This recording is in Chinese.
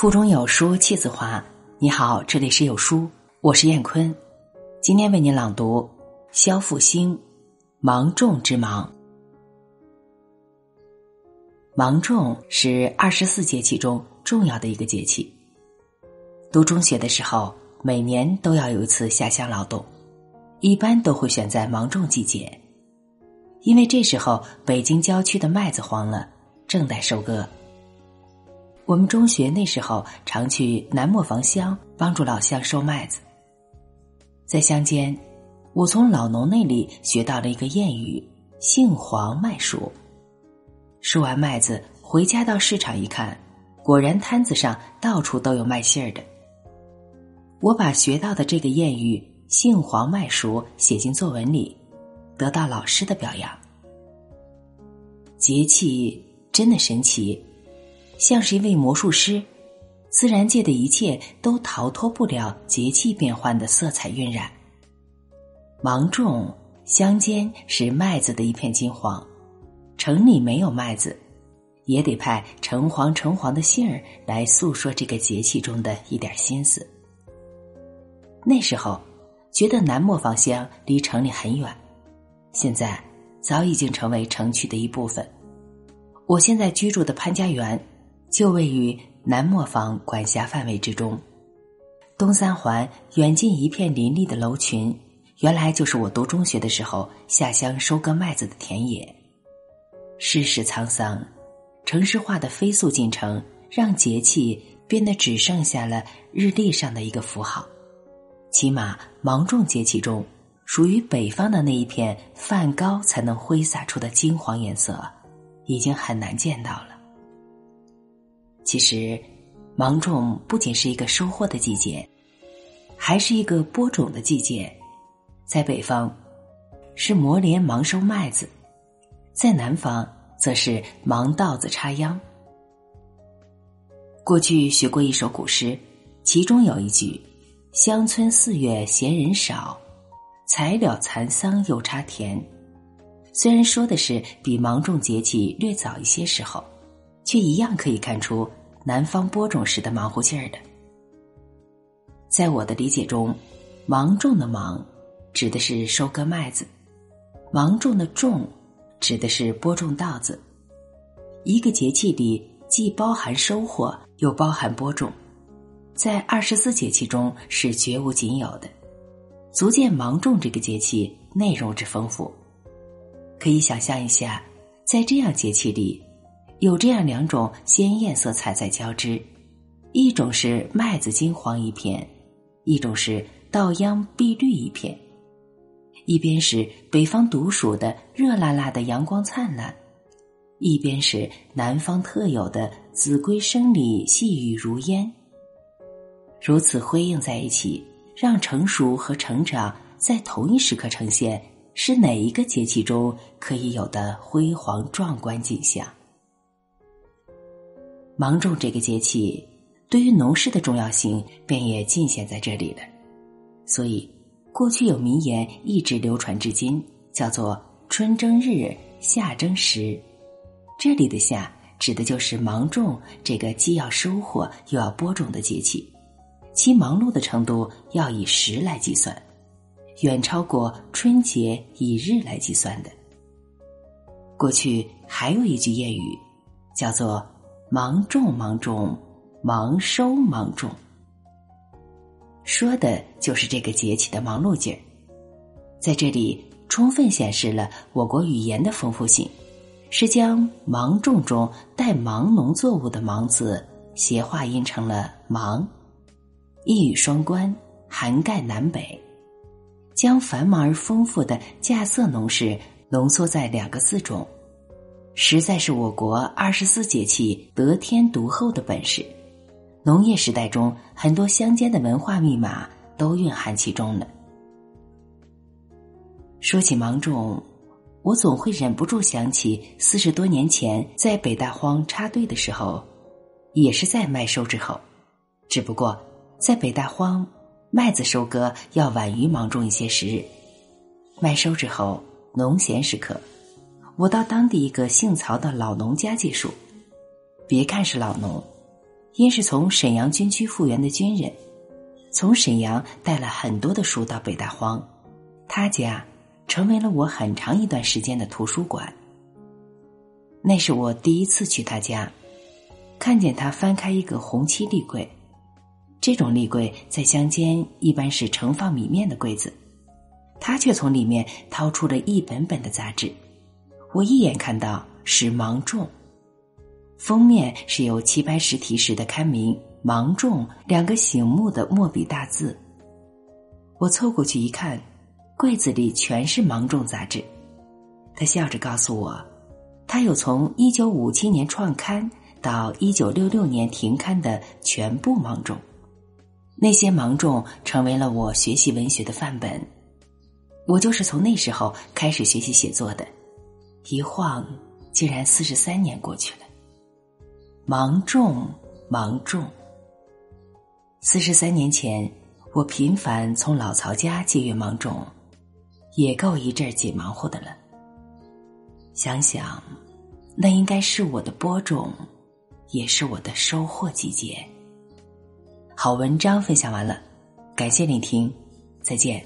腹中有书气自华。你好，这里是有书，我是燕坤，今天为您朗读萧复兴《芒种之芒》。芒种是二十四节气中重要的一个节气。读中学的时候，每年都要有一次下乡劳动，一般都会选在芒种季节，因为这时候北京郊区的麦子黄了，正待收割。我们中学那时候常去南磨坊乡帮助老乡收麦子，在乡间，我从老农那里学到了一个谚语：“杏黄麦熟。”收完麦子回家到市场一看，果然摊子上到处都有卖信儿的。我把学到的这个谚语“杏黄麦熟”写进作文里，得到老师的表扬。节气真的神奇。像是一位魔术师，自然界的一切都逃脱不了节气变换的色彩晕染。芒种乡间是麦子的一片金黄，城里没有麦子，也得派橙黄橙黄的杏儿来诉说这个节气中的一点心思。那时候觉得南磨坊乡离城里很远，现在早已经成为城区的一部分。我现在居住的潘家园。就位于南磨坊管辖范围之中，东三环远近一片林立的楼群，原来就是我读中学的时候下乡收割麦子的田野。世事沧桑，城市化的飞速进程让节气变得只剩下了日历上的一个符号。起码芒种节气中，属于北方的那一片梵高才能挥洒出的金黄颜色，已经很难见到了。其实，芒种不仅是一个收获的季节，还是一个播种的季节。在北方，是磨镰忙收麦子；在南方，则是忙稻子插秧。过去学过一首古诗，其中有一句：“乡村四月闲人少，才了蚕桑又插田。”虽然说的是比芒种节气略早一些时候，却一样可以看出。南方播种时的忙活劲儿的，在我的理解中，芒种的芒指的是收割麦子，芒种的种指的是播种稻子。一个节气里既包含收获，又包含播种，在二十四节气中是绝无仅有的，足见芒种这个节气内容之丰富。可以想象一下，在这样节气里。有这样两种鲜艳色彩在交织，一种是麦子金黄一片，一种是稻秧碧绿一片。一边是北方独属的热辣辣的阳光灿烂，一边是南方特有的子规声里细雨如烟。如此辉映在一起，让成熟和成长在同一时刻呈现，是哪一个节气中可以有的辉煌壮观景象？芒种这个节气，对于农事的重要性便也尽显在这里了。所以，过去有名言一直流传至今，叫做“春争日，夏争时”。这里的“夏”指的就是芒种这个既要收获又要播种的节气，其忙碌的程度要以时来计算，远超过春节以日来计算的。过去还有一句谚语，叫做。芒种芒种，忙收芒种，说的就是这个节气的忙碌劲儿。在这里，充分显示了我国语言的丰富性，是将“芒种”中带“忙”农作物的“忙”字斜化音成了“忙”，一语双关，涵盖南北，将繁忙而丰富的稼穑农事浓缩在两个字中。实在是我国二十四节气得天独厚的本事，农业时代中很多乡间的文化密码都蕴含其中呢。说起芒种，我总会忍不住想起四十多年前在北大荒插队的时候，也是在麦收之后，只不过在北大荒，麦子收割要晚于芒种一些时日，麦收之后，农闲时刻。我到当地一个姓曹的老农家借宿，别看是老农，因是从沈阳军区复员的军人，从沈阳带了很多的书到北大荒，他家成为了我很长一段时间的图书馆。那是我第一次去他家，看见他翻开一个红漆立柜，这种立柜在乡间一般是盛放米面的柜子，他却从里面掏出了一本本的杂志，我一眼看到是《芒种》。封面是由齐白石题诗的刊名“芒种”两个醒目的墨笔大字。我凑过去一看，柜子里全是《芒种》杂志。他笑着告诉我，他有从一九五七年创刊到一九六六年停刊的全部《芒种》，那些《芒种》成为了我学习文学的范本。我就是从那时候开始学习写作的，一晃竟然四十三年过去了。芒种，芒种。四十三年前，我频繁从老曹家借阅芒种，也够一阵紧忙活的了。想想，那应该是我的播种，也是我的收获季节。好文章分享完了，感谢聆听，再见。